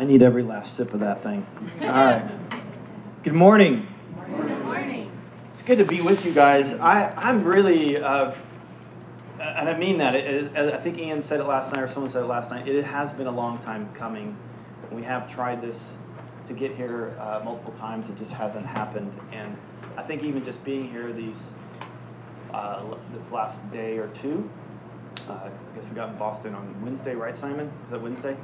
I need every last sip of that thing. All right. Good morning. Good morning. It's good to be with you guys. I, I'm really, uh, and I mean that. It, it, I think Ian said it last night, or someone said it last night. It has been a long time coming. We have tried this to get here uh, multiple times. It just hasn't happened. And I think even just being here these uh, this last day or two, uh, I guess we got in Boston on Wednesday, right, Simon? Is that Wednesday?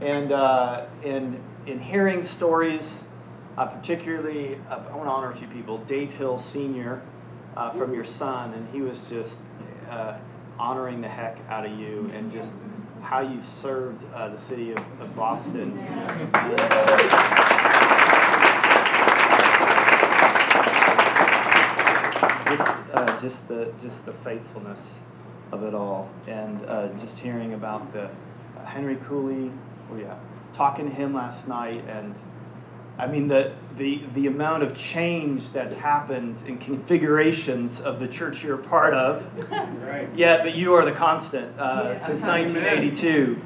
And uh, in in hearing stories, uh, particularly, uh, I want to honor a few people. Dave Hill Sr. Uh, from your son, and he was just uh, honoring the heck out of you, and just how you served uh, the city of, of Boston. just, just the just the faithfulness of it all, and just hearing about the Henry Cooley Oh yeah, talking to him last night, and I mean the the the amount of change that's happened in configurations of the church you're a part of. Right. Yeah, but you are the constant uh, yeah. since 1982.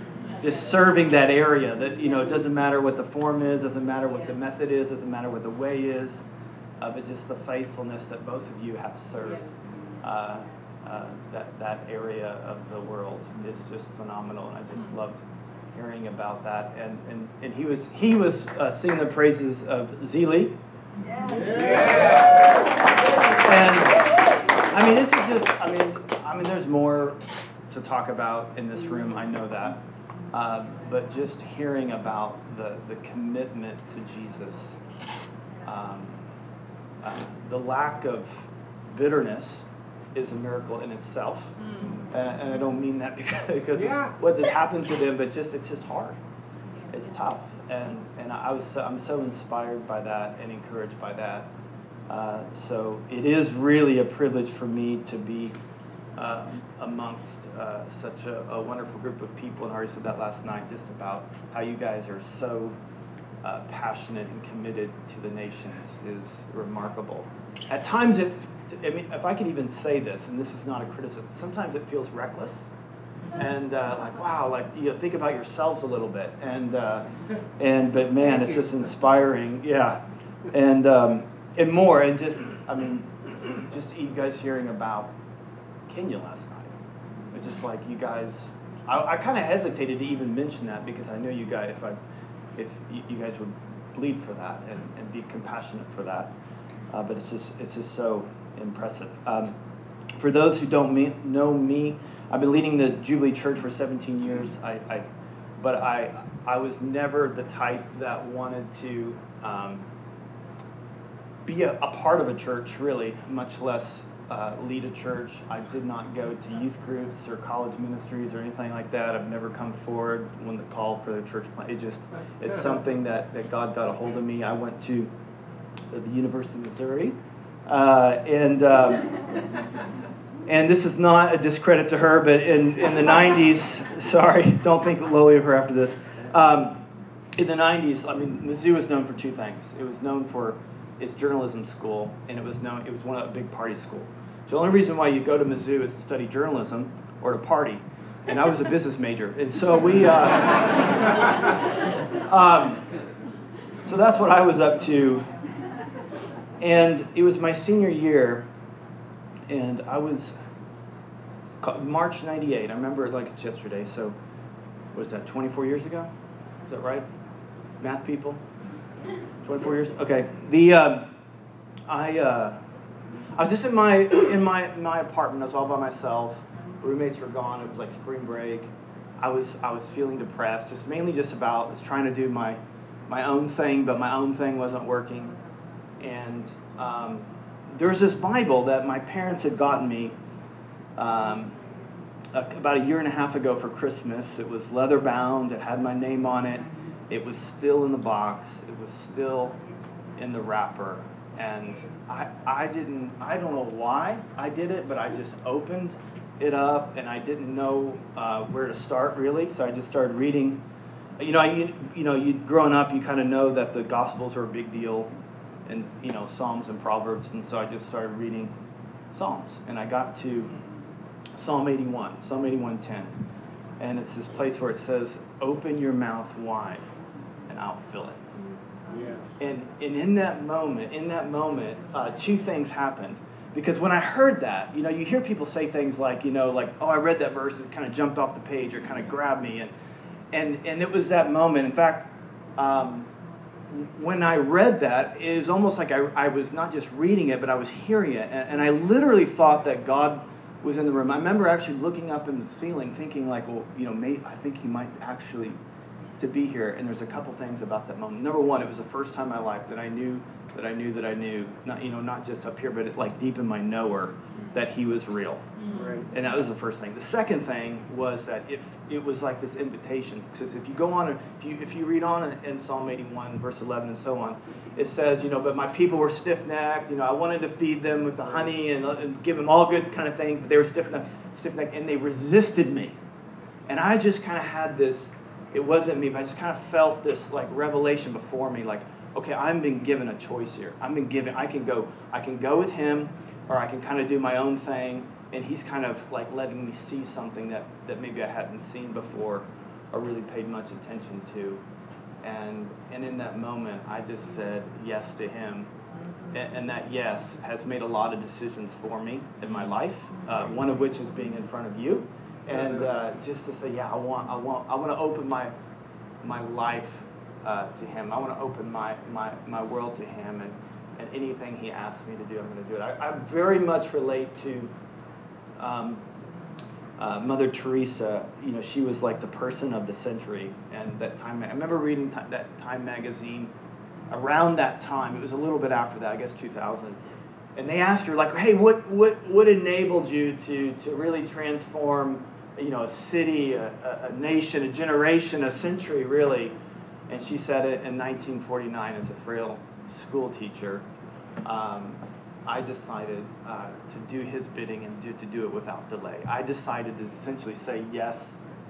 Just serving that area. That you know, it doesn't matter what the form is, doesn't matter what the method is, doesn't matter what the way is, uh, but just the faithfulness that both of you have served. Uh, uh, that that area of the world is just phenomenal, and I just loved hearing about that, and, and, and he was he was uh, singing the praises of Zelie. Yeah. And I mean, this is just I mean I mean there's more to talk about in this room. I know that, uh, but just hearing about the the commitment to Jesus, um, uh, the lack of bitterness is a miracle in itself. Mm. And, and, I don't mean that because, yeah. of what has happened to them, but just it's just hard. It's tough, and and I was so, I'm so inspired by that and encouraged by that. Uh, so it is really a privilege for me to be uh, amongst uh, such a, a, wonderful group of people, and I already said that last night, just about how you guys are so uh, passionate and committed to the nations is remarkable. At times it I mean, if I could even say this, and this is not a criticism, sometimes it feels reckless. And uh, like wow, like you know, think about yourselves a little bit, and uh, and but man, it's just inspiring, yeah, and um, and more, and just I mean, just you guys hearing about Kenya last night, it's just like you guys. I, I kind of hesitated to even mention that because I know you guys, if I, if you guys would bleed for that and, and be compassionate for that, uh, but it's just it's just so impressive. Um, for those who don't me, know me, I've been leading the Jubilee Church for 17 years. I, I but I I was never the type that wanted to um, be a, a, part of a church, really, much less uh, lead a church. I did not go to youth groups or college ministries or anything like that. I've never come forward when the call for the church plant. It just it's something that, that God got a hold of me. I went to the University of Missouri uh, and um, and this is not a discredit to her, but in, in the 90s, sorry, don't think lowly of her after this. Um, in the 90s, I mean, Mizzou was known for two things. It was known for its journalism school, and it was known it was one of a big party school. So the only reason why you go to Mizzou is to study journalism or to party. And I was a business major, and so we. Uh, um, so that's what I was up to and it was my senior year, and I was March '98. I remember it like it's yesterday. So, was that 24 years ago? Is that right? Math people? 24 years? Okay. The uh, I uh, I was just in my in my my apartment. I was all by myself. Roommates were gone. It was like spring break. I was I was feeling depressed, just mainly just about was trying to do my my own thing, but my own thing wasn't working and um, there's this Bible that my parents had gotten me um, about a year and a half ago for Christmas. It was leather bound. It had my name on it. It was still in the box. It was still in the wrapper. And I, I didn't, I don't know why I did it, but I just opened it up and I didn't know uh, where to start really. So I just started reading. You know, you, you know, you growing up, you kind of know that the Gospels are a big deal and you know Psalms and Proverbs, and so I just started reading Psalms, and I got to Psalm 81, Psalm 81:10, and it's this place where it says, "Open your mouth wide, and I'll fill it. Yes. And, and in that moment, in that moment, uh, two things happened. Because when I heard that, you know, you hear people say things like, you know, like, oh, I read that verse, it kind of jumped off the page or kind of grabbed me. And, and, and it was that moment. In fact, um, when I read that, it was almost like I, I was not just reading it, but I was hearing it. And, and I literally thought that God was in the room. I remember actually looking up in the ceiling, thinking like, well, you know, may, I think He might actually to be here. And there's a couple things about that moment. Number one, it was the first time in my life that I knew that I knew that I knew, not you know, not just up here, but it, like deep in my knower, that He was real. Right. And that was the first thing. The second thing was that it it was like this invitation. Because if you go on, if you if you read on in Psalm 81, verse 11, and so on, it says, you know, but my people were stiff-necked. You know, I wanted to feed them with the honey and, and give them all good kind of things, but they were stiff-necked, stiff-necked, and they resisted me. And I just kind of had this. It wasn't me, but I just kind of felt this like revelation before me, like, okay, I'm being given a choice here. I'm being given. I can go. I can go with him, or I can kind of do my own thing and he's kind of like letting me see something that, that maybe I hadn't seen before or really paid much attention to. And, and in that moment, I just said yes to him. And, and that yes has made a lot of decisions for me in my life, uh, one of which is being in front of you. And uh, just to say, yeah, I want, I want, I want to open my, my life uh, to him. I want to open my, my, my world to him. And, and anything he asks me to do, I'm going to do it. I, I very much relate to um, uh, Mother Teresa, you know, she was like the person of the century. And that time, I remember reading t- that Time magazine around that time. It was a little bit after that, I guess 2000. And they asked her, like, hey, what, what, what enabled you to, to really transform, you know, a city, a, a nation, a generation, a century, really? And she said it in 1949 as a frail school teacher. Um, I decided uh, to do his bidding and do, to do it without delay. I decided to essentially say yes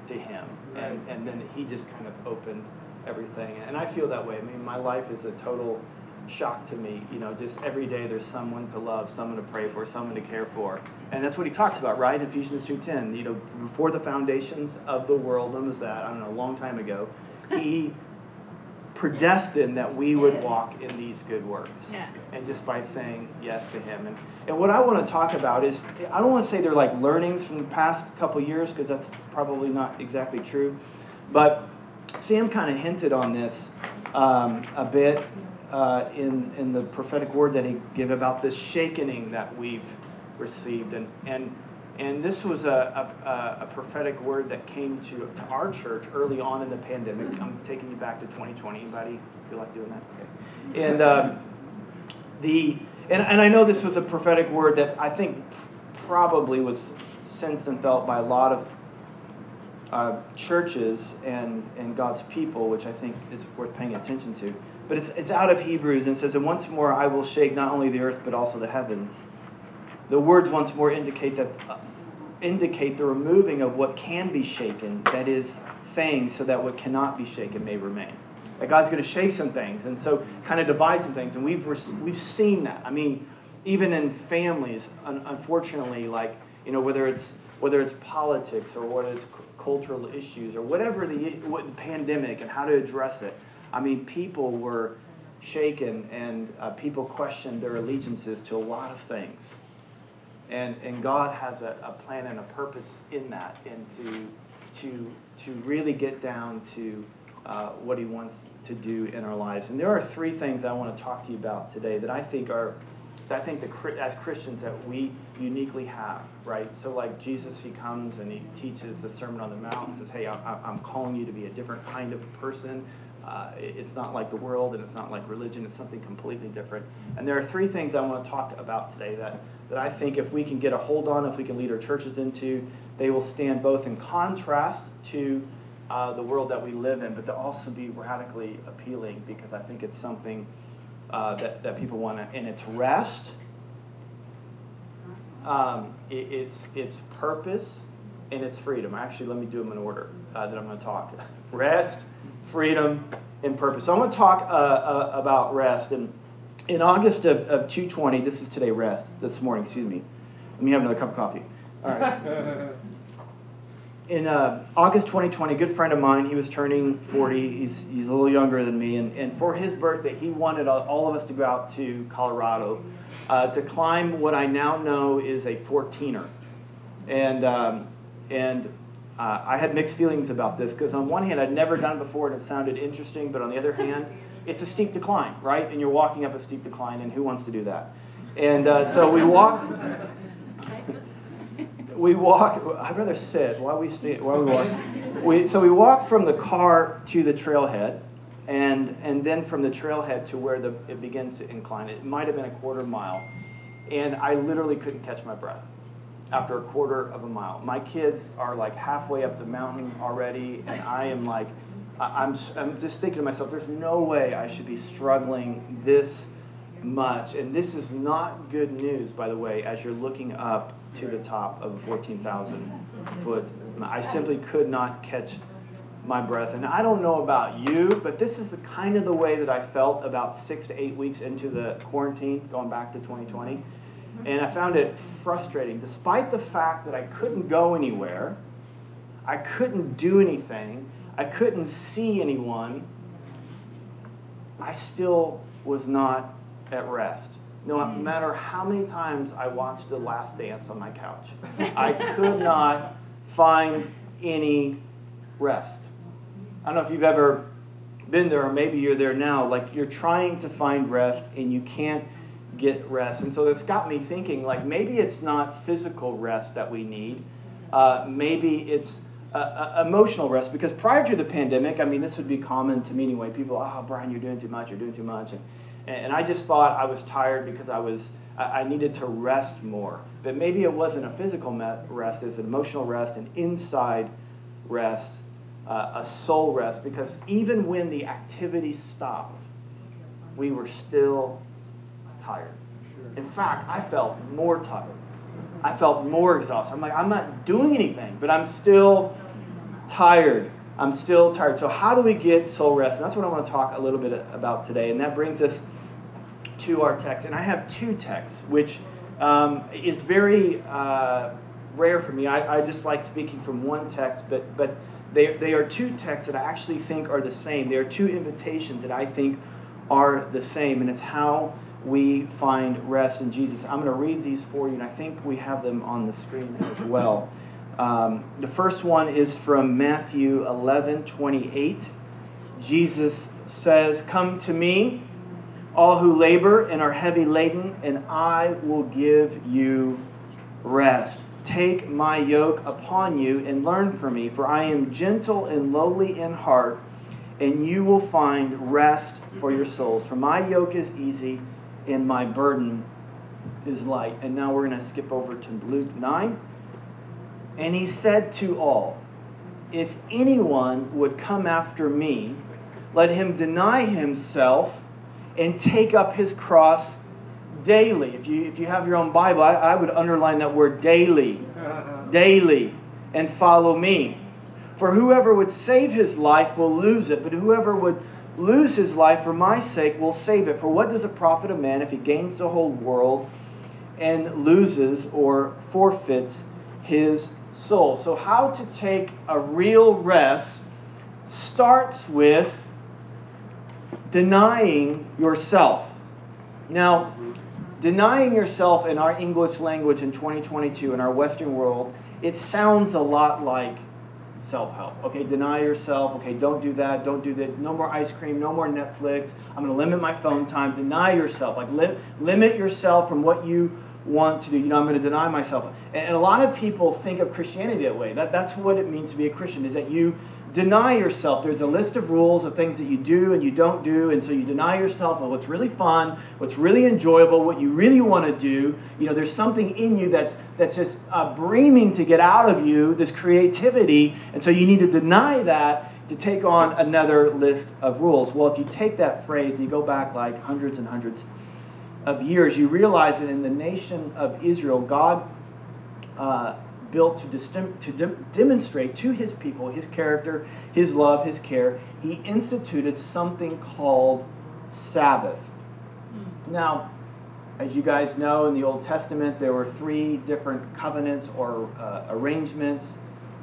to him, and, and then he just kind of opened everything. And I feel that way. I mean, my life is a total shock to me. You know, just every day there's someone to love, someone to pray for, someone to care for. And that's what he talks about, right? Ephesians 2.10. You know, before the foundations of the world, when was that? I don't know, a long time ago. He predestined that we would walk in these good works. Yeah. And just by saying yes to Him. And, and what I want to talk about is, I don't want to say they're like learnings from the past couple years, because that's probably not exactly true. But Sam kind of hinted on this um, a bit uh, in, in the prophetic word that he gave about this shakening that we've received. And, and and this was a, a, a, prophetic word that came to, to our church early on in the pandemic. I'm taking you back to 2020. Anybody feel like doing that? Okay. And um, the and, and I know this was a prophetic word that I think probably was sensed and felt by a lot of uh, churches and, and God's people, which I think is worth paying attention to. But it's, it's out of Hebrews and says, And once more I will shake not only the earth but also the heavens. The words once more indicate that indicate the removing of what can be shaken, that is, things, so that what cannot be shaken may remain. That God's going to shake some things, and so kind of divide some things, and we've we've seen that. I mean, even in families, un- unfortunately, like you know, whether it's whether it's politics or whether it's cultural issues or whatever the what, the pandemic and how to address it. I mean, people were shaken, and uh, people questioned their allegiances to a lot of things. And, and God has a, a plan and a purpose in that, and to, to, to really get down to uh, what He wants to do in our lives. And there are three things I want to talk to you about today that I think are, I think the, as Christians that we uniquely have, right? So like Jesus, He comes and He teaches the Sermon on the Mount and says, hey, I'm calling you to be a different kind of person. Uh, it's not like the world and it's not like religion. It's something completely different. And there are three things I want to talk about today that, that I think if we can get a hold on, if we can lead our churches into, they will stand both in contrast to uh, the world that we live in, but they'll also be radically appealing because I think it's something uh, that, that people want to, and it's rest, um, it, it's, it's purpose, and it's freedom. Actually, let me do them in order uh, that I'm going to talk. Rest, freedom, and purpose. So I'm going to talk uh, uh, about rest. And in August of, of 220, this is today rest, this morning, excuse me. Let me have another cup of coffee. All right. in uh, August 2020, a good friend of mine, he was turning 40. He's, he's a little younger than me. And, and for his birthday, he wanted all of us to go out to Colorado uh, to climb what I now know is a 14er. And, um, and uh, I had mixed feelings about this because, on one hand, I'd never done it before and it sounded interesting, but on the other hand, it's a steep decline, right? And you're walking up a steep decline, and who wants to do that? And uh, so we walk. we walk. I'd rather sit. Why we stay? Why we walk? We, so we walk from the car to the trailhead, and and then from the trailhead to where the it begins to incline. It might have been a quarter mile, and I literally couldn't catch my breath after a quarter of a mile. My kids are like halfway up the mountain already, and I am like, I'm I'm just thinking to myself, there's no way I should be struggling this much. And this is not good news, by the way, as you're looking up to the top of a 14,000 foot. I simply could not catch my breath. And I don't know about you, but this is the kind of the way that I felt about six to eight weeks into the quarantine, going back to 2020. And I found it frustrating, despite the fact that I couldn't go anywhere, I couldn't do anything, I couldn't see anyone. I still was not at rest. No mm. matter how many times I watched The Last Dance on my couch, I could not find any rest. I don't know if you've ever been there, or maybe you're there now. Like you're trying to find rest and you can't get rest. And so that's got me thinking like maybe it's not physical rest that we need. Uh, maybe it's uh, emotional rest because prior to the pandemic, I mean, this would be common to me anyway. People, oh, Bryan, you're doing too much. You're doing too much. And and I just thought I was tired because I was I needed to rest more. But maybe it wasn't a physical rest; it's an emotional rest, an inside rest, uh, a soul rest. Because even when the activity stopped, we were still tired. In fact, I felt more tired. I felt more exhausted. I'm like, I'm not doing anything, but I'm still tired. I'm still tired. So, how do we get soul rest? And that's what I want to talk a little bit about today. And that brings us to our text, and I have two texts, which um, is very uh, rare for me. I, I, just like speaking from one text, but but they they are two texts that I actually think are the same. They are two invitations that I think are the same, and it's how we find rest in Jesus. I'm going to read these for you, and I think we have them on the screen as well. Um, the first one is from Matthew 11:28. Jesus says, "Come to me." all who labor and are heavy laden, and I will give you rest. Take my yoke upon you and learn from me, for I am gentle and lowly in heart, and you will find rest for your souls. For my yoke is easy and my burden is light. And now we're going to skip over to Luke 9. And he said to all, If anyone would come after me, let him deny himself and take up his cross daily. If you, if you have your own Bible, I, I would underline that word daily. daily. And follow me. For whoever would save his life will lose it, but whoever would lose his life for my sake will save it. For what does it profit a man if he gains the whole world and loses or forfeits his soul? So, how to take a real rest starts with denying yourself. Now, denying yourself in our English language in 2022 in our Western world, it sounds a lot like self help. Okay, deny yourself. Okay, don't do that. Don't do that. No more ice cream. No more Netflix. I'm going to limit my phone time. Deny yourself. Like, li- limit yourself from what you want to do. You know, I'm going to deny myself. And, and a lot of people think of Christianity that way. That, that's what it means to be a Christian, is that you deny yourself. There's a list of rules of things that you do and you don't do, and so you deny yourself of what's really fun, what's really enjoyable, what you really want to do. You know, there's something in you that's that's just uh, breaming to get out of you, this creativity, and so you need to deny that to take on another list of rules. Well, if you take that phrase and you go back like hundreds and hundreds of years, you realize that in the nation of Israel, God. Uh, built to, to de- demonstrate to his people his character, his love, his care, he instituted something called Sabbath. Hmm. Now, as you guys know, in the Old Testament, there were three different covenants or uh, arrangements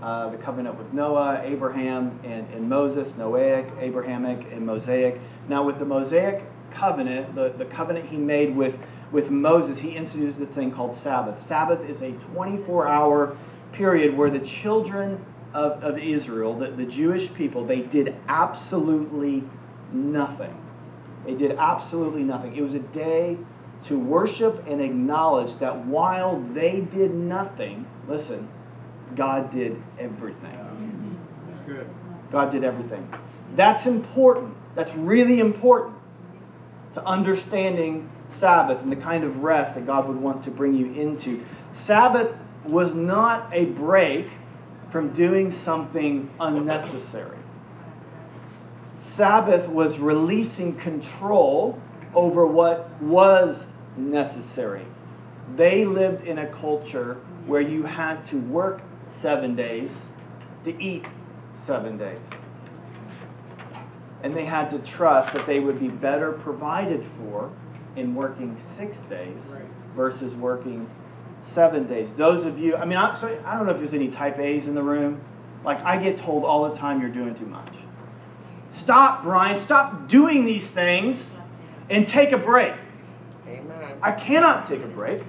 uh, the covenant with Noah, Abraham, and, and Moses, Noahic, Abrahamic, and Mosaic. Now, with the Mosaic covenant, the, the covenant he made with, with Moses, he instituted the thing called Sabbath. Sabbath is a 24 hour period where the children of, of Israel, the, the Jewish people, they did absolutely nothing. They did absolutely nothing. It was a day to worship and acknowledge that while they did nothing, listen, God did everything. That's good. God did everything. That's important. That's really important to understanding Sabbath and the kind of rest that God would want to bring you into. Sabbath was not a break from doing something unnecessary. Sabbath was releasing control over what was necessary. They lived in a culture where you had to work seven days to eat seven days. And they had to trust that they would be better provided for in working six days versus working seven days. Those of you, I mean, I, so I don't know if there's any type A's in the room. Like, I get told all the time you're doing too much. Stop, Bryan. Stop doing these things and take a break. Amen. I cannot take a break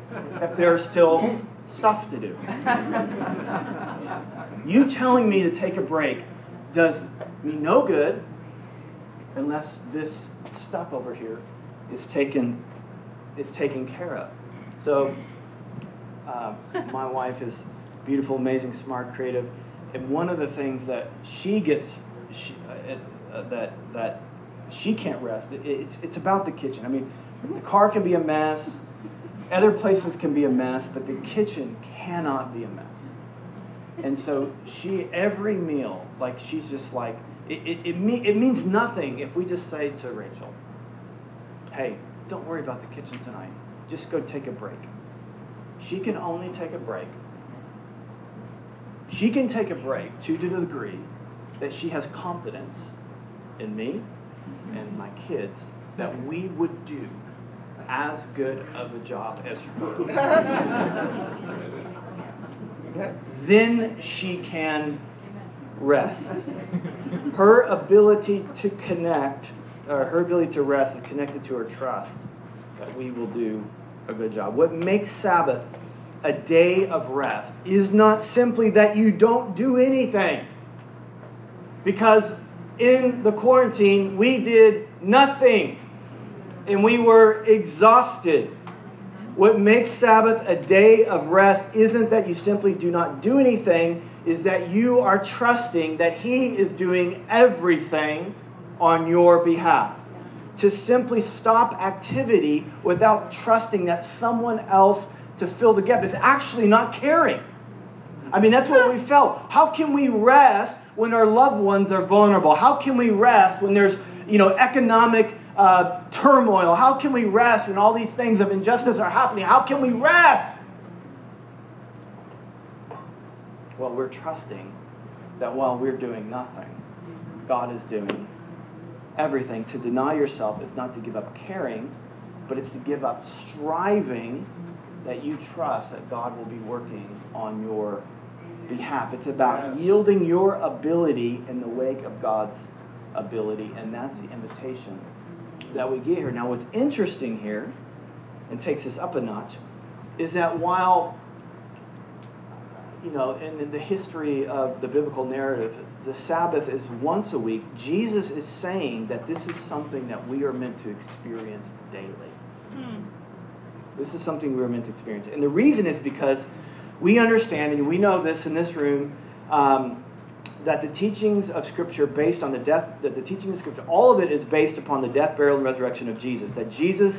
if there's still stuff to do. You telling me to take a break does me no good unless this stuff over here is taken is taken care of. So, uh, my wife is beautiful, amazing, smart, creative, and one of the things that she gets she, uh, uh, that that she can't rest. It, it's it's about the kitchen. I mean, the car can be a mess. Other places can be a mess, but the kitchen cannot be a mess. And so she, every meal, like she's just like, it, it, it, me, it means nothing if we just say to Rachel, hey, don't worry about the kitchen tonight. Just go take a break. She can only take a break. She can take a break to the degree that she has confidence in me and my kids that we would do as good of a job as her. then she can rest. Her ability to connect, or her ability to rest, is connected to her trust that we will do a good job. What makes Sabbath a day of rest is not simply that you don't do anything. Because in the quarantine, we did nothing and we were exhausted. What makes Sabbath a day of rest isn't that you simply do not do anything, is that you are trusting that He is doing everything on your behalf. To simply stop activity without trusting that someone else to fill the gap is actually not caring. I mean, that's what we felt. How can we rest when our loved ones are vulnerable? How can we rest when there's, you know, economic uh, turmoil? How can we rest when all these things of injustice are happening? How can we rest? Well, we're trusting that while we're doing nothing, God is doing everything. To deny yourself is not to give up caring, but it's to give up striving that you trust that God will be working on your behalf. It's about yielding your ability in the wake of God's ability, and that's the invitation that we get here. Now, what's interesting here, and takes us up a notch, is that while, you know, in the history of the biblical narrative, the Sabbath is once a week, Jesus is saying that this is something that we are meant to experience daily. Hmm. This is something we are meant to experience. And the reason is because we understand, and we know this in this room, um, that the teachings of Scripture based on the death, that the teaching of Scripture, all of it is based upon the death, burial, and resurrection of Jesus. That Jesus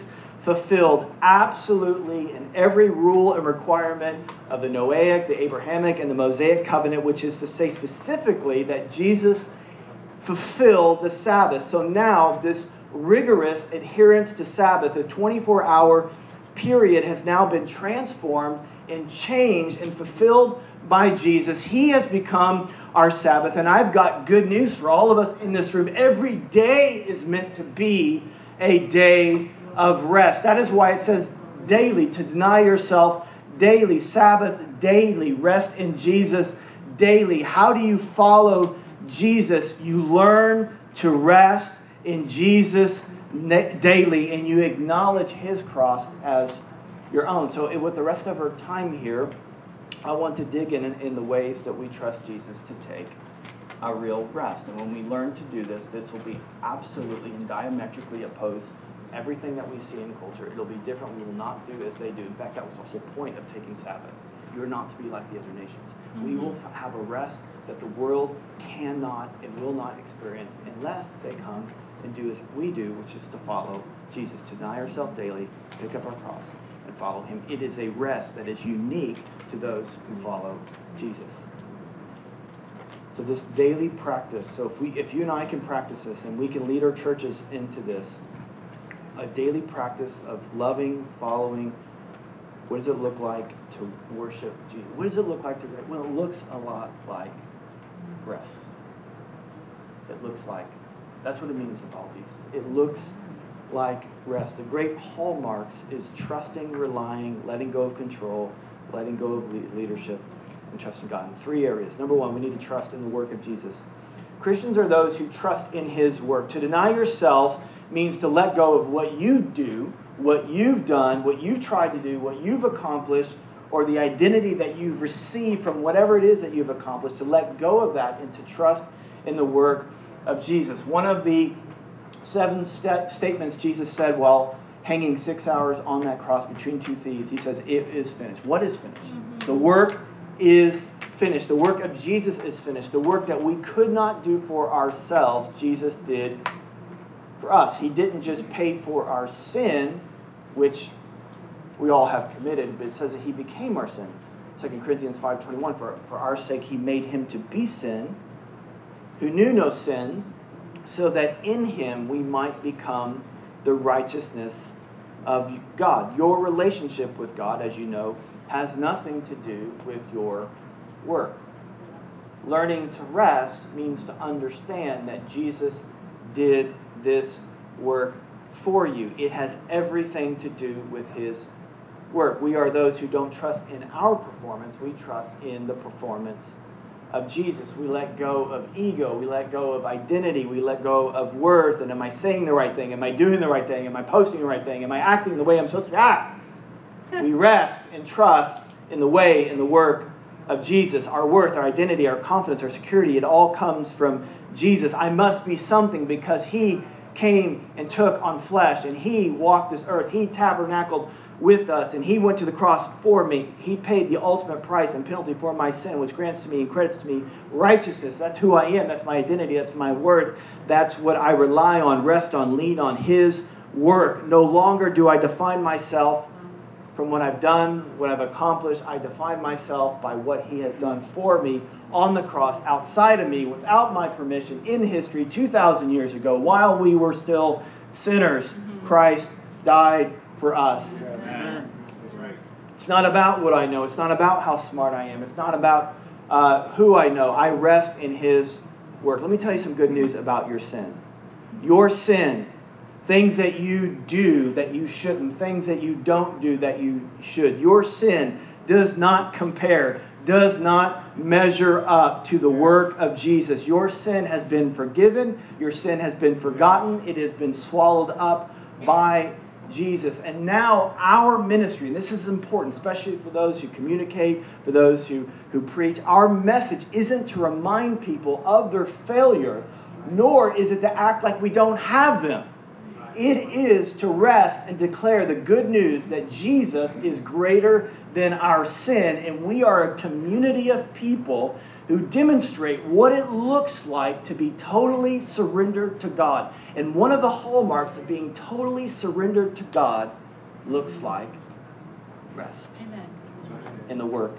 fulfilled absolutely in every rule and requirement of the Noahic, the Abrahamic, and the Mosaic covenant, which is to say specifically that Jesus fulfilled the Sabbath. So now this rigorous adherence to Sabbath, this 24 hour period, has now been transformed and changed and fulfilled by Jesus. He has become our Sabbath. And I've got good news for all of us in this room. Every day is meant to be a day of rest. That is why it says daily, to deny yourself daily, Sabbath daily, rest in Jesus daily. How do you follow Jesus? You learn to rest in Jesus daily and you acknowledge his cross as your own. So, eh, with the rest of our time here, I want to dig in in the ways that we trust Jesus to take a real rest. And when we learn to do this, this will be absolutely and diametrically opposed everything that we see in culture. It'll be different. We will not do as they do. In fact, that was the whole point of taking Sabbath. You are not to be like the other nations. Mm-hmm. We will have a rest that the world cannot and will not experience unless they come and do as we do, which is to follow Jesus, to deny ourselves daily, pick up our cross, and follow Him. It is a rest that is unique to those who follow Jesus. So this daily practice. So if we, if you and I can practice this, and we can lead our churches into this, a daily practice of loving, following. What does it look like to worship Jesus? What does it look like to? Well, it looks a lot like rest. It looks like that's what it means to follow Jesus. It looks like rest. The great hallmarks is trusting, relying, letting go of control, letting go of leadership, and trusting God in three areas. Number one, we need to trust in the work of Jesus. Christians are those who trust in his work. To deny yourself means to let go of what you do, what you've done, what you've tried to do, what you've accomplished, or the identity that you've received from whatever it is that you've accomplished, to let go of that and to trust in the work of Jesus. One of the seven st- statements Jesus said while hanging six hours on that cross between two thieves, he says, It is finished. What is finished? Mm-hmm. The work is finished. The work of Jesus is finished. The work that we could not do for ourselves, Jesus did for us. He didn't just pay for our sin, which we all have committed, but it says that he became our sin. 2 Corinthians 5.21, for, for our sake he made him to be sin, who knew no sin, so that in him we might become the righteousness of God. Your relationship with God, as you know, has nothing to do with your work. Learning to rest means to understand that Jesus did this work for you. It has everything to do with His work. We are those who don't trust in our performance, we trust in the performance of Jesus. We let go of ego. We let go of identity. We let go of worth. And am I saying the right thing? Am I doing the right thing? Am I posting the right thing? Am I acting the way I'm supposed to act? Ah! we rest and trust in the way and the work of Jesus. Our worth, our identity, our confidence, our security, it all comes from Jesus. I must be something because He came and took on flesh and He walked this earth. He tabernacled with us, and He went to the cross for me. He paid the ultimate price and penalty for my sin, which grants to me and credits to me righteousness. That's who I am. That's my identity. That's my worth. That's what I rely on, rest on, lean on His work. No longer do I define myself from what I've done, what I've accomplished. I define myself by what He has done for me on the cross, outside of me, without my permission, in history, 2,000 years ago, while we were still sinners. Mm-hmm. Christ died for us. It's not about what I know. It's not about how smart I am. It's not about uh, who I know. I rest in His work. Let me tell you some good news about your sin. Your sin, things that you do that you shouldn't, things that you don't do that you should, your sin does not compare, does not measure up to the work of Jesus. Your sin has been forgiven, your sin has been forgotten, it has been swallowed up by Jesus. And now our ministry, and this is important, especially for those who communicate, for those who, who preach, our message isn't to remind people of their failure, nor is it to act like we don't have them. It is to rest and declare the good news that Jesus is greater than our sin, and we are a community of people who demonstrate what it looks like to be totally surrendered to God. And one of the hallmarks of being totally surrendered to God looks like rest Amen. in the work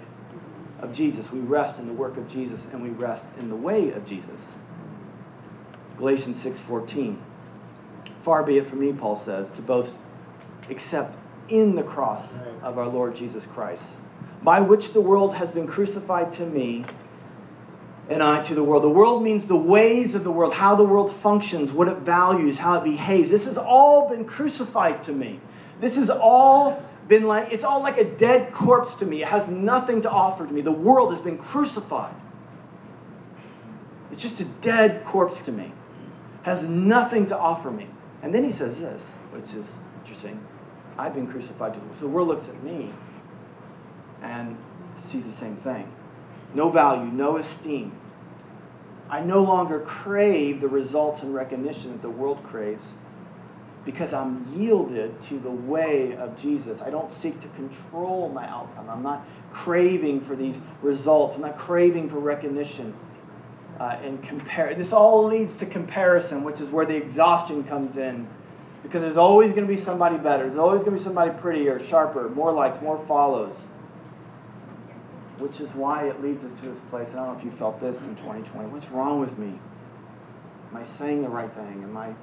of Jesus. We rest in the work of Jesus and we rest in the way of Jesus. Galatians 6:14. Far be it from me, Paul says, to boast except in the cross of our Lord Jesus Christ, by which the world has been crucified to me and I to the world. The world means the ways of the world, how the world functions, what it values, how it behaves. This has all been crucified to me. This has all been like, it's all like a dead corpse to me. It has nothing to offer to me. The world has been crucified. It's just a dead corpse to me. Has nothing to offer me. And then he says this, which is interesting. I've been crucified to the world. So the world looks at me and sees the same thing. No value, no esteem. I no longer crave the results and recognition that the world craves because I'm yielded to the way of Jesus. I don't seek to control my outcome. I'm not craving for these results. I'm not craving for recognition. Uh, and compare. This all leads to comparison, which is where the exhaustion comes in. Because there's always going to be somebody better. There's always going to be somebody prettier, sharper, more likes, more follows. Which is why it leads us to this place. I don't know if you felt this in 2020. What's wrong with me? Am I saying the right thing? Am I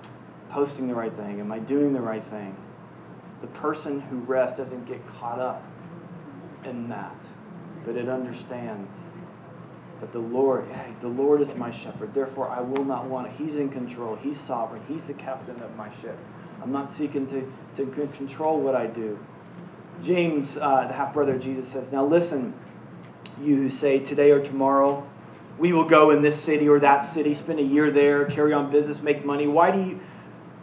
posting the right thing? Am I doing the right thing? The person who rests doesn't get caught up in that, but it understands that the Lord, hey, the Lord is my shepherd. Therefore, I will not want it. He's in control. He's sovereign. He's the captain of my ship. I'm not seeking to, to control what I do. James, uh, the half brother of Jesus, says, Now listen, you who say today or tomorrow, we will go in this city or that city, spend a year there, carry on business, make money. Why do you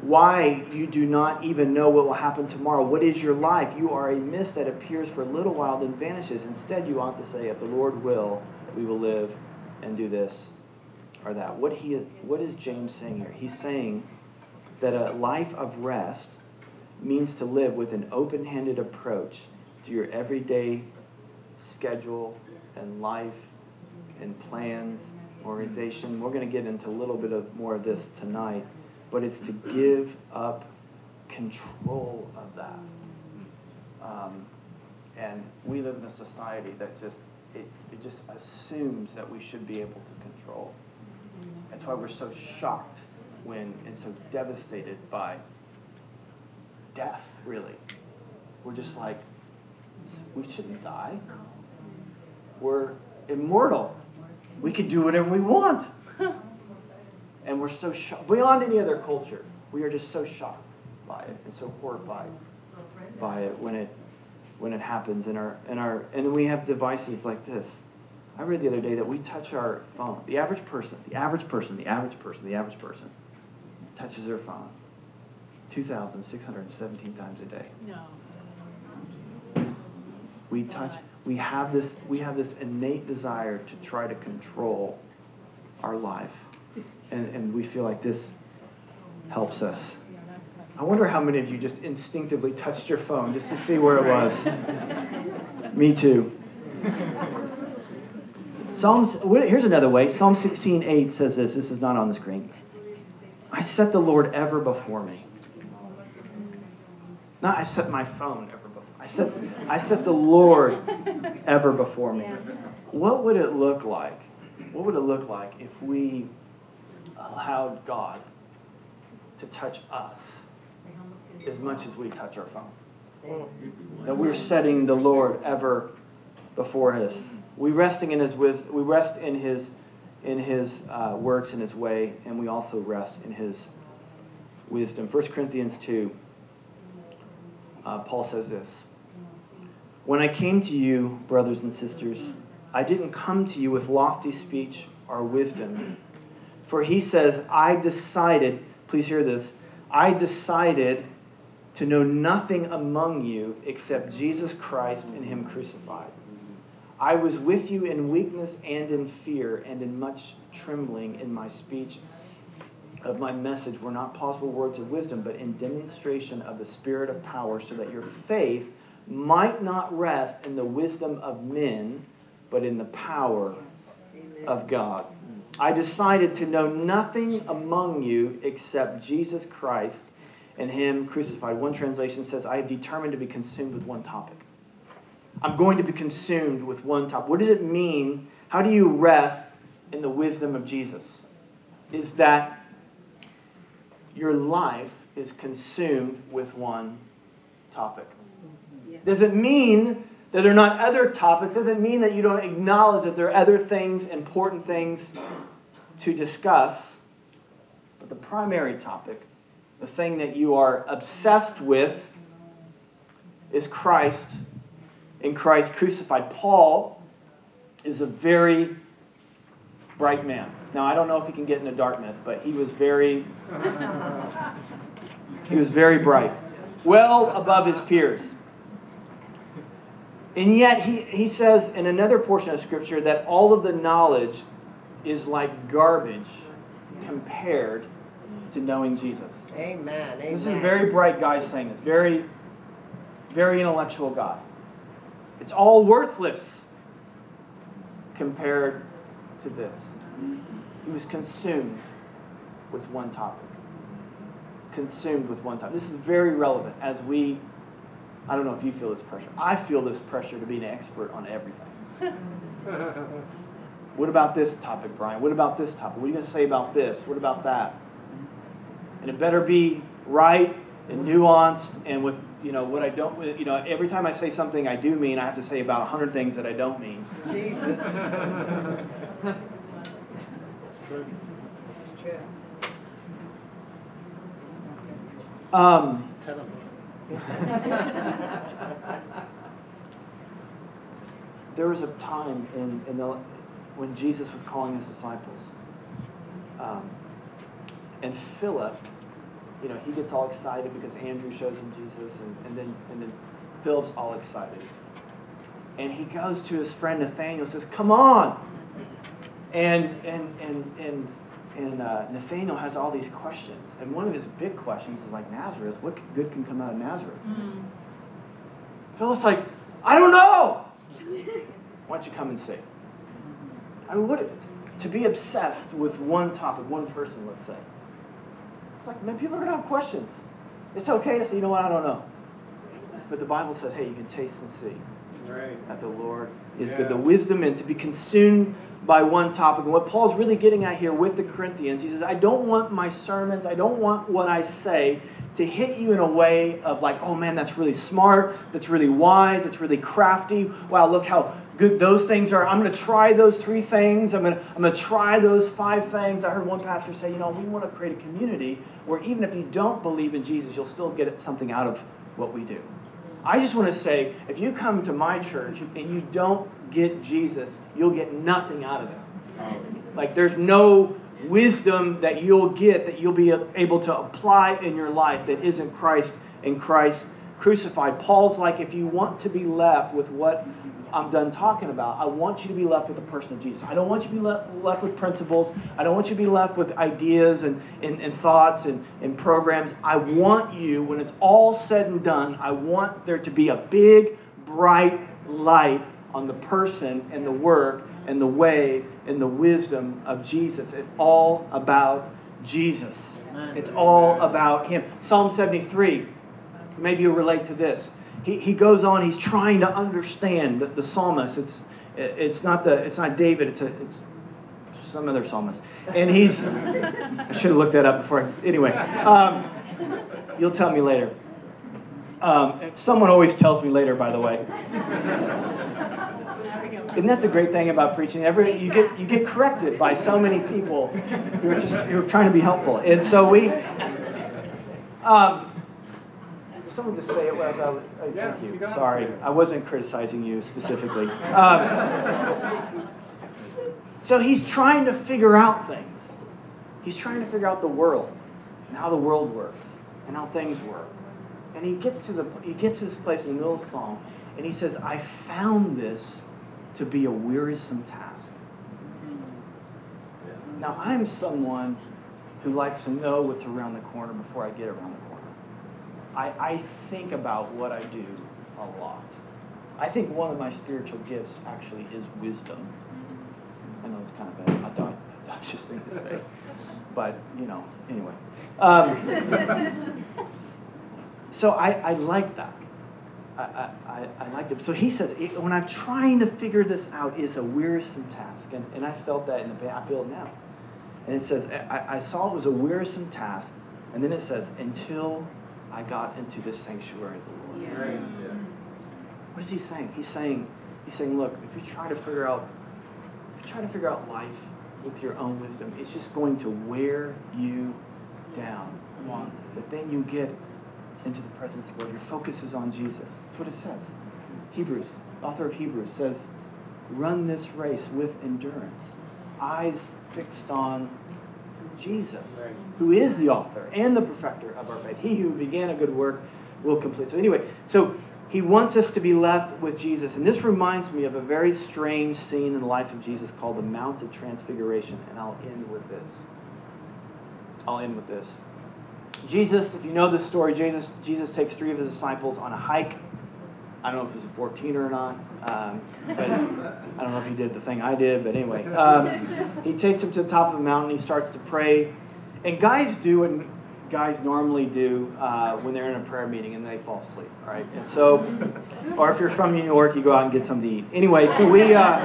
why you do not even know what will happen tomorrow. What is your life? You are a mist that appears for a little while then vanishes. Instead, you ought to say, if the Lord will, we will live and do this or that. What, he, what is James saying here? He's saying that a life of rest means to live with an open handed approach to your everyday schedule and life and plans, organization. We're going to get into a little bit of more of this tonight but it's to give up control of that. Um, and we live in a society that just it, it just assumes that we should be able to control. That's why we're so shocked when and so devastated by death, really. We're just like, we shouldn't die. We're immortal. We can do whatever we want. And we're so shocked, beyond any other culture, we are just so shocked by it and so horrified by it when it when it happens in our in our and we have devices like this. I read the other day that we touch our phone. The average person, the average person, the average person, the average person touches their phone 2,617 times a day. No. We touch. We have this. We have this innate desire to try to control our life and, and we feel like this helps us. I wonder how many of you just instinctively touched your phone just to see where it was. Me too. Psalms, here's another way. Psalm 16:8 says this. This is not on the screen. I set the Lord ever before me. Not I set my phone ever before. I set I set the Lord ever before me. What would it look like? What would it look like if we allowed God to touch us as much as we touch our phone. That we're setting the Lord ever before us. We resting in His we rest in His in His uh, works in His way, and we also rest in His wisdom. 1 Corinthians two. Uh, Paul says this. When I came to you, brothers and sisters, I didn't come to you with lofty speech or wisdom for he says, I decided, please hear this, I decided to know nothing among you except Jesus Christ and Him crucified. I was with you in weakness and in fear and in much trembling in my speech of my message were not possible words of wisdom, but in demonstration of the Spirit of power, so that your faith might not rest in the wisdom of men, but in the power of God. I decided to know nothing among you except Jesus Christ and Him crucified. One translation says, I have determined to be consumed with one topic. I'm going to be consumed with one topic. What does it mean? How do you rest in the wisdom of Jesus? Is that your life is consumed with one topic. Does it mean that there are not other topics doesn't mean that you don't acknowledge that there are other things, important things to discuss. But the primary topic, the thing that you are obsessed with, is Christ in Christ crucified. Paul is a very bright man. Now I don't know if he can get into Dartmouth, but he was very he was very bright, well above his peers. And yet he, he says in another portion of scripture that all of the knowledge is like garbage compared to knowing Jesus. Amen. Amen. This is a very bright guy saying this. Very, very intellectual guy. It's all worthless compared to this. He was consumed with one topic. Consumed with one topic. This is very relevant as we, I don't know if you feel this pressure. I feel this pressure to be an expert on everything. what about this topic, Bryan? What about this topic? What are you going to say about this? What about that? And it better be right and nuanced and with you know what I don't you know every time I say something I do mean I have to say about a hundred things that I don't mean. Jesus. Um, there was a time in, in the, when Jesus was calling his disciples, um, and Philip, you know, he gets all excited because Andrew shows him Jesus, and, and then and then Philip's all excited, and he goes to his friend Nathaniel, says, "Come on," and and and and and uh, Nathaniel has all these questions, and one of his big questions is like Nazareth. What good can come out of Nazareth? Mm-hmm. Philip's like, I don't know. Why don't you come and see? I mean, what to be obsessed with one topic, one person, let's say. It's like, man, people are gonna have questions. It's okay to say, you know what, I don't know. But the Bible says, hey, you can taste and see right. that the Lord is yes. good. The wisdom and to be consumed by one topic. And what Paul's really getting at here with the Corinthians, he says, I don't want my sermons, I don't want what I say to hit you in a way of like, oh man, that's really smart, that's really wise, that's really crafty. Wow, look how good those things are. I'm going to try those three things. I'm going to, I'm going to try those five things. I heard one pastor say, you know, we want to create a community where even if you don't believe in Jesus, you'll still get something out of what we do. I just want to say, if you come to my church and you don't get Jesus, you'll get nothing out of it. Like there's no wisdom that you'll get that you'll be able to apply in your life that isn't Christ and Christ crucified. Paul's like, if you want to be left with what I'm done talking about, I want you to be left with the person of Jesus. I don't want you to be left, left with principles. I don't want you to be left with ideas and, and, and thoughts and, and programs. I want you, when it's all said and done, I want there to be a big, bright light on the person and the work and the way and the wisdom of Jesus. It's all about Jesus. It's all about Him. Psalm 73, maybe you relate to this. He, he goes on, he's trying to understand the, the psalmist. It's, it's, not the, it's not David, it's, a, it's some other psalmist. And he's, I should have looked that up before. I, anyway, um, you'll tell me later. Um, someone always tells me later, by the way. Isn't that the great thing about preaching? Every you get you get corrected by so many people who are just who are trying to be helpful, and so we. Um, someone just say it was. I, I, yeah, thank you. you Sorry, I wasn't criticizing you specifically. Um, so he's trying to figure out things. He's trying to figure out the world and how the world works and how things work. And he gets to the he gets to this place in the middle of the song, and he says, "I found this to be a wearisome task. Now, I'm someone who likes to know what's around the corner before I get around the corner. I, I think about what I do a lot. I think one of my spiritual gifts actually is wisdom. I know it's kind of thought I just thinking to say, but you know, anyway. Um, so I, I like that. I, I, I liked it. So he says, when I'm trying to figure this out, it's a wearisome task. And, and I felt that in the. I feel it now. And it says, I, I saw it was a wearisome task. And then it says, until I got into this sanctuary of the Lord. Yeah. Yeah. What is he saying? He's saying, he's saying, look, if you try to figure out, if you try to figure out life with your own wisdom, it's just going to wear you down. But then you get into the presence of God. Your focus is on Jesus. That's what it says. Hebrews, author of Hebrews says, run this race with endurance. Eyes fixed on Jesus, who is the author and the perfecter of our faith. He who began a good work will complete. So, anyway, so he wants us to be left with Jesus. And this reminds me of a very strange scene in the life of Jesus called the Mount of Transfiguration. And I'll end with this. I'll end with this. Jesus, if you know this story, Jesus, Jesus takes three of his disciples on a hike. I don't know if it was a 14 or not, um, but I don't know if he did the thing I did, but anyway. Um, he takes him to the top of the mountain. He starts to pray. And guys do what guys normally do uh, when they're in a prayer meeting and they fall asleep, right? And so, or if you're from New York, you go out and get something to eat. Anyway, so we. Uh,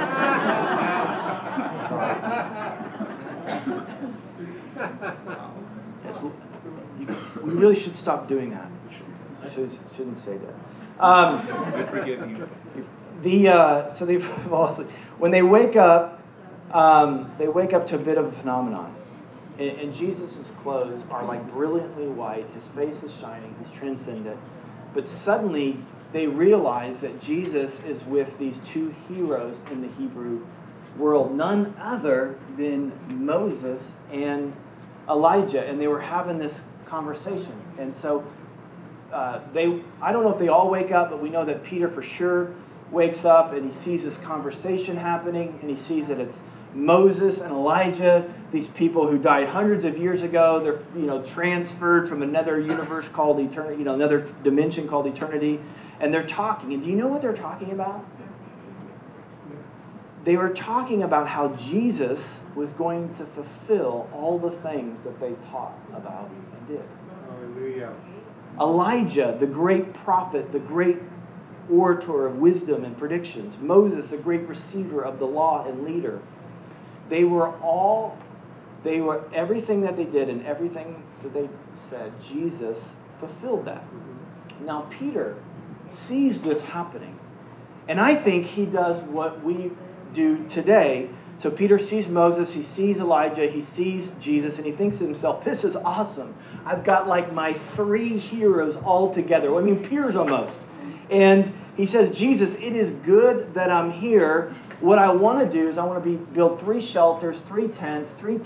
we really should stop doing that. Should, shouldn't say that. Um, the uh, so they fall asleep. When they wake up, um, they wake up to a bit of a phenomenon. And, and Jesus' clothes are like brilliantly white. His face is shining. He's transcendent. But suddenly they realize that Jesus is with these two heroes in the Hebrew world, none other than Moses and Elijah. And they were having this conversation. And so uh, they, I don't know if they all wake up, but we know that Peter for sure wakes up and he sees this conversation happening and he sees that it's Moses and Elijah, these people who died hundreds of years ago, they're you know transferred from another universe called eternity, you know another dimension called eternity, and they're talking. And do you know what they're talking about? They were talking about how Jesus was going to fulfill all the things that they taught about and did. Hallelujah. Elijah, the great prophet, the great orator of wisdom and predictions. Moses, the great receiver of the law and leader. They were all, they were, everything that they did and everything that they said, Jesus fulfilled that. Mm-hmm. Now, Peter sees this happening. And I think he does what we do today. So Peter sees Moses, he sees Elijah, he sees Jesus, and he thinks to himself, This is awesome. I've got like my three heroes all together. Well, I mean, peers almost. And he says, Jesus, it is good that I'm here what I want to do is I want to be, build three shelters, three tents, three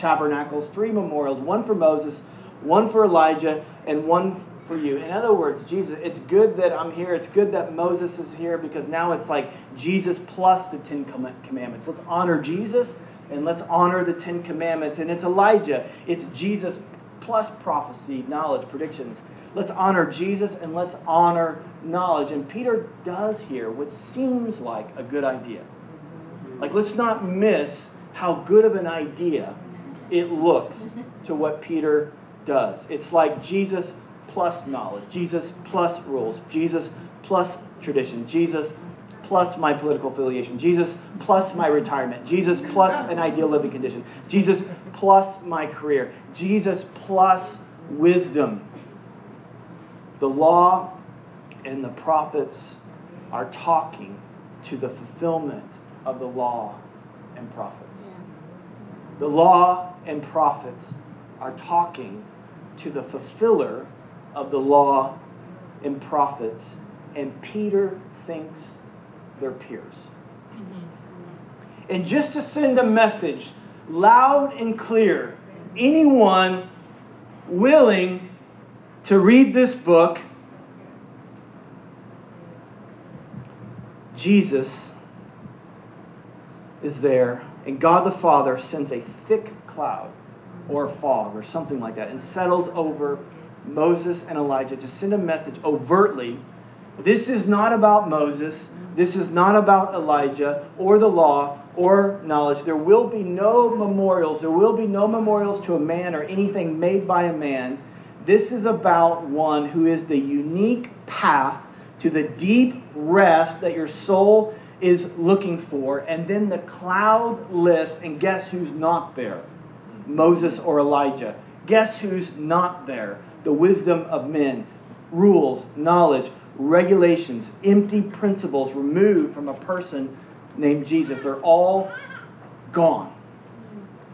tabernacles, three memorials, one for Moses, one for Elijah, and one for you. In other words, Jesus, it's good that I'm here. It's good that Moses is here because now it's like Jesus plus the Ten Commandments. Let's honor Jesus and let's honor the Ten Commandments. And it's Elijah. It's Jesus plus prophecy, knowledge, predictions. Let's honor Jesus and let's honor knowledge. And Peter does here what seems like a good idea. Like, let's not miss how good of an idea it looks to what Peter does. It's like Jesus plus knowledge, Jesus plus rules, Jesus plus tradition, Jesus plus my political affiliation, Jesus plus my retirement, Jesus plus an ideal living condition, Jesus plus my career, Jesus plus wisdom. The law and the prophets are talking to the fulfillment of the law and prophets. The law and prophets are talking to the fulfiller of the law and prophets, and Peter thinks they're peers. And just to send a message loud and clear, anyone willing to read this book, Jesus is there, and God the Father sends a thick cloud or fog or something like that and settles over Moses and Elijah to send a message overtly. This is not about Moses. This is not about Elijah or the law or knowledge. There will be no memorials. There will be no memorials to a man or anything made by a man. This is about one who is the unique path to the deep rest that your soul is looking for. And then the cloud list, and guess who's not there? Moses or Elijah. Guess who's not there? The wisdom of men, rules, knowledge, regulations, empty principles removed from a person named Jesus. They're all gone.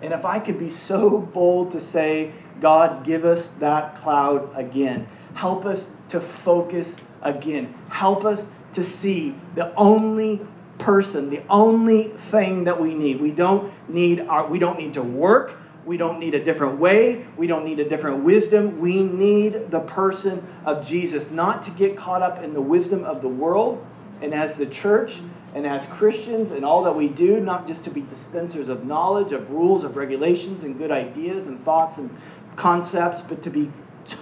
And if I could be so bold to say God, give us that cloud again. Help us to focus again. Help us to see the only person, the only thing that we need. We don't need our, we don't need to work. We don't need a different way. We don't need a different wisdom. We need the person of Jesus, not to get caught up in the wisdom of the world. And as the church and as Christians and all that we do, not just to be dispensers of knowledge, of rules, of regulations, and good ideas and thoughts and concepts, but to be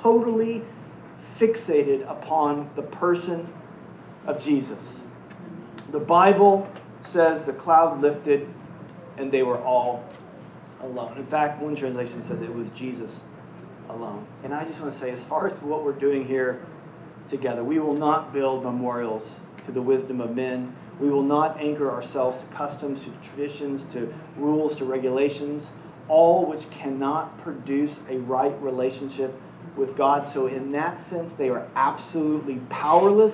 totally fixated upon the person of Jesus. The Bible says the cloud lifted and they were all alone. In fact, one translation says it was Jesus alone. And I just want to say, as far as what we're doing here together, we will not build memorials to the wisdom of men. We will not anchor ourselves to customs, to traditions, to rules, to regulations, all which cannot produce a right relationship with God. So, in that sense, they are absolutely powerless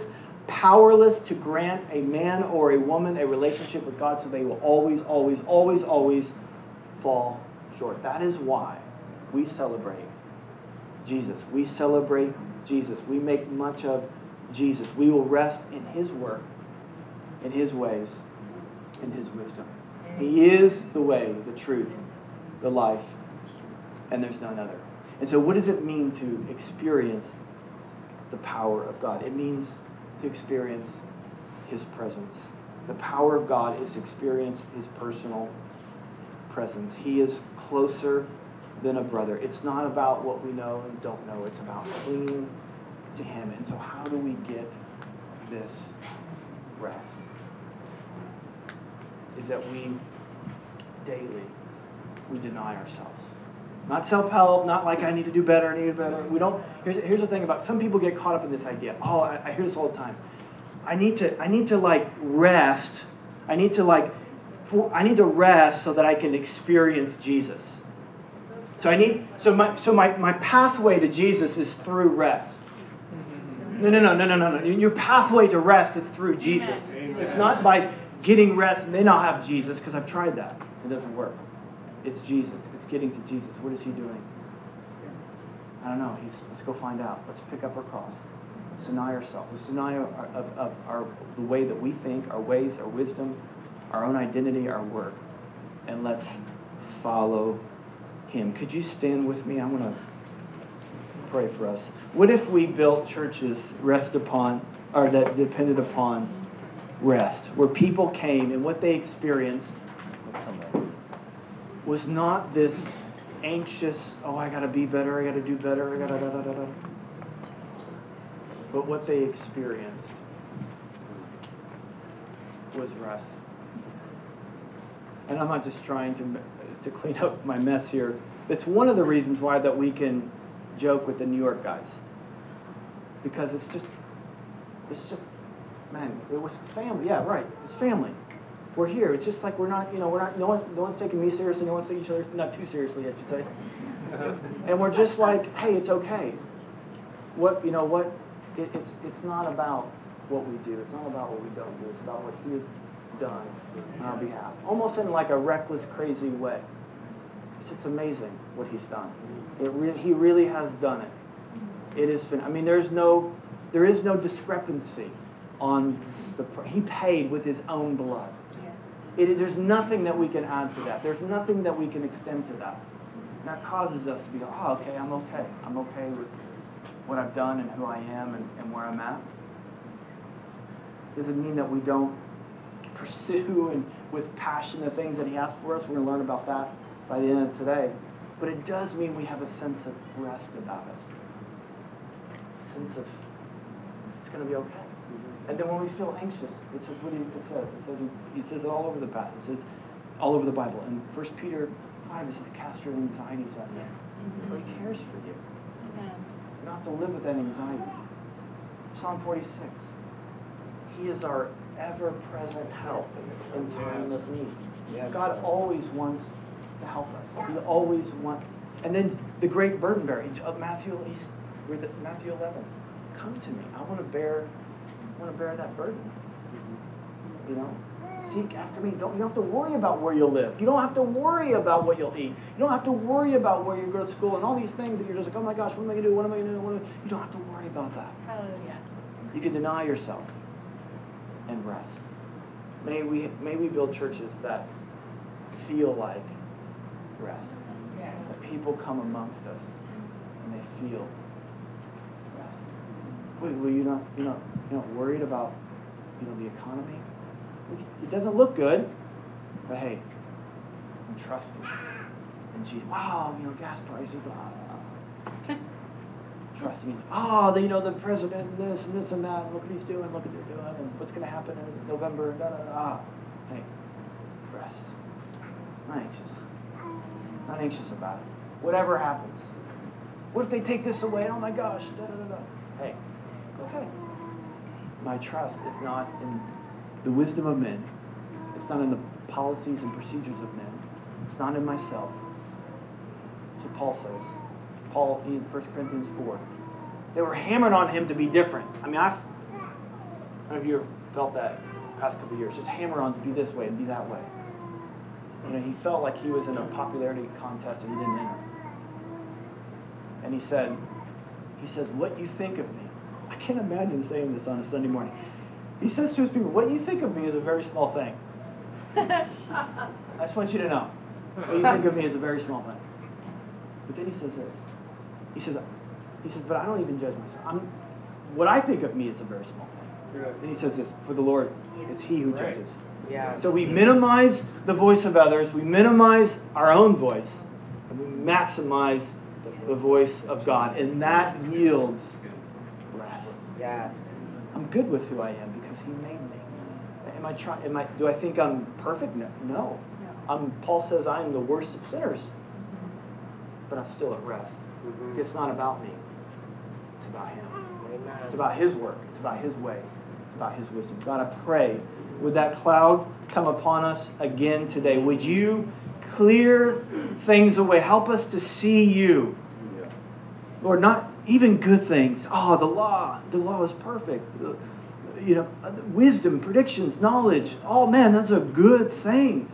powerless to grant a man or a woman a relationship with God, so they will always, always, always, always fall short. That is why we celebrate Jesus. We celebrate Jesus. We make much of Jesus. We will rest in His work, in His ways, in His wisdom. He is the way, the truth, the life, and there's none other. And so, what does it mean to experience the power of God? It means to experience His presence. The power of God is to experience His personal presence. He is closer than a brother. It's not about what we know and don't know, it's about clinging to Him. And so, how do we get this rest? Is that we daily we deny ourselves. Not self help, not like I need to do better, I need to do better. We don't. Here's, here's the thing about some people get caught up in this idea. Oh, I, I hear this all the time. I need to I need to like rest. I need to like for, I need to rest so that I can experience Jesus. So I need so my so my, my pathway to Jesus is through rest. No, no, no, no, no, no, no. Your pathway to rest is through Jesus. It's not by getting rest and then I'll have Jesus because I've tried that. It doesn't work. It's Jesus. It's getting to Jesus. What is he doing? I don't know. He's, let's go find out. Let's pick up our cross. Let's deny ourselves. Let's deny our, of, of our, the way that we think, our ways, our wisdom, our own identity, our work. And let's follow him. Could you stand with me? I want to pray for us. What if we built churches rest upon, or that depended upon rest, where people came and what they experienced was not this anxious, oh, I got to be better, I got to do better, I got to da da da da. But what they experienced was rest. And I'm not just trying to, to clean up my mess here. It's one of the reasons why that we can joke with the New York guys. Because it's just, it's just, man, it was family. Yeah, right. It's family we're here. It's just like we're not, you know, we're not. No one, no one's taking me seriously. No one's taking each other not too seriously, I should say. and we're just like, hey, it's okay. What you know, what it, it's it's not about what we do. It's not about what we don't do. It's about what He has done on our behalf, almost in like a reckless, crazy way. It's just amazing what He's done. It re- He really has done it. It is. Fin- I mean, there's no, there is no discrepancy on the. He paid with His own blood. It, there's nothing that we can add to that. There's nothing that we can extend to that. And that causes us to be, oh, okay, I'm okay. I'm okay with what I've done and who I am and, and where I'm at. Doesn't mean that we don't pursue and with passion the things that He has for us. We're going to learn about that by the end of today. But it does mean we have a sense of rest about us. A sense of it's going to be okay. And then when we feel anxious, it says what it says. It says he says it all over the passage. It says all over the Bible. And First Peter five, it says cast your anxieties on him, mm-hmm. for he cares for you. Amen. You don't have to live with that anxiety. Psalm forty six. He is our ever-present help in time of need. God always wants to help us. He always wants. And then the great burden bearer of Matthew, Matthew 11. Come to me. I want to bear I want to bear that burden. Mm-hmm. You know, seek after me. Don't you don't have to worry about where you'll live. You don't have to worry about what you'll eat. You don't have to worry about where you go to school and all these things that you're just like, oh my gosh, what am I gonna do? What am I gonna do? What am I? You don't have to worry about that. Hallelujah. You can deny yourself and rest. May we may we build churches that feel like rest. Yeah. That people come amongst us and they feel rest. Will, will you not you know you not worried about you know the economy? It doesn't look good, but hey, I'm trusting in Jesus. Oh, you know gas prices. Ah. Trusting in. Oh, the, you know the president and this and this and that. Look what he's doing. Look what they're doing, and what's going to happen in November. Da, da, da. Ah, hey, rest. Not anxious. Not anxious about it. Whatever happens. What if they take this away? Oh my gosh. Da, da, da, da. Hey, okay. My trust is not in the wisdom of men. It's not in the policies and procedures of men. It's not in myself. So Paul says. Paul in 1 Corinthians 4. They were hammering on him to be different. I mean, I've, I don't know if you have felt that past couple years. Just hammer on to be this way and be that way. You know, he felt like he was in a popularity contest and he didn't enter. And he said, he says, what you think of me. I can't imagine saying this on a Sunday morning. He says to his people, what you think of me is a very small thing. I just want you to know. What you think of me is a very small thing. But then he says this. He says, he says, but I don't even judge myself. I'm, what I think of me is a very small thing. And he says this, for the Lord, it's he who Right. judges. Yeah. So we minimize the voice of others, we minimize our own voice, and we maximize the voice of God. And that yields rest. Yeah. I'm good with who I am because He made me. Am I trying? Am I? Do I think I'm perfect? No. no. Um, Paul says I am the worst of sinners, but I'm still at rest. Mhm. It's not about me. It's about Him. Amen. It's about His work. It's about His ways. It's about His wisdom. God, I pray, would that cloud come upon us again today? Would you clear things away? Help us to see you. Lord, not even good things. Oh, the law. The law is perfect. You know, wisdom, predictions, knowledge. Oh, man, those are good things.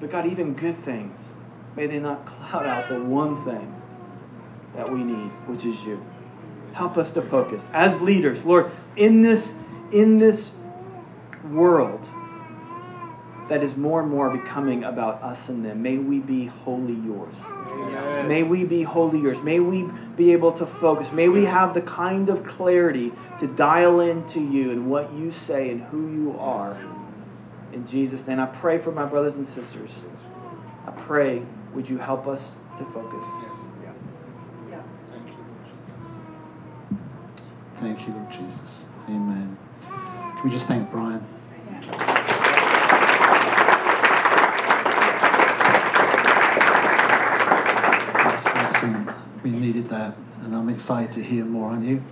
But God, even good things, may they not cloud out the one thing that we need, which is you. Help us to focus as leaders, Lord, in this in this world that is more and more becoming about us and them. May we be wholly yours. Amen. May we be wholly yours. May we be able to focus. May we have the kind of clarity to dial into you and what you say and who you are. In Jesus' name, I pray for my brothers and sisters. I pray, would you help us to focus? Yes. Yeah. yeah. Thank you, Lord Jesus. Thank you, Lord Jesus. Amen. Can we just thank Bryan? We needed that, and I'm excited to hear more on you.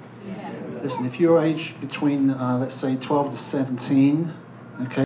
Listen, if you're aged between, uh, let's say, 12 to 17, okay.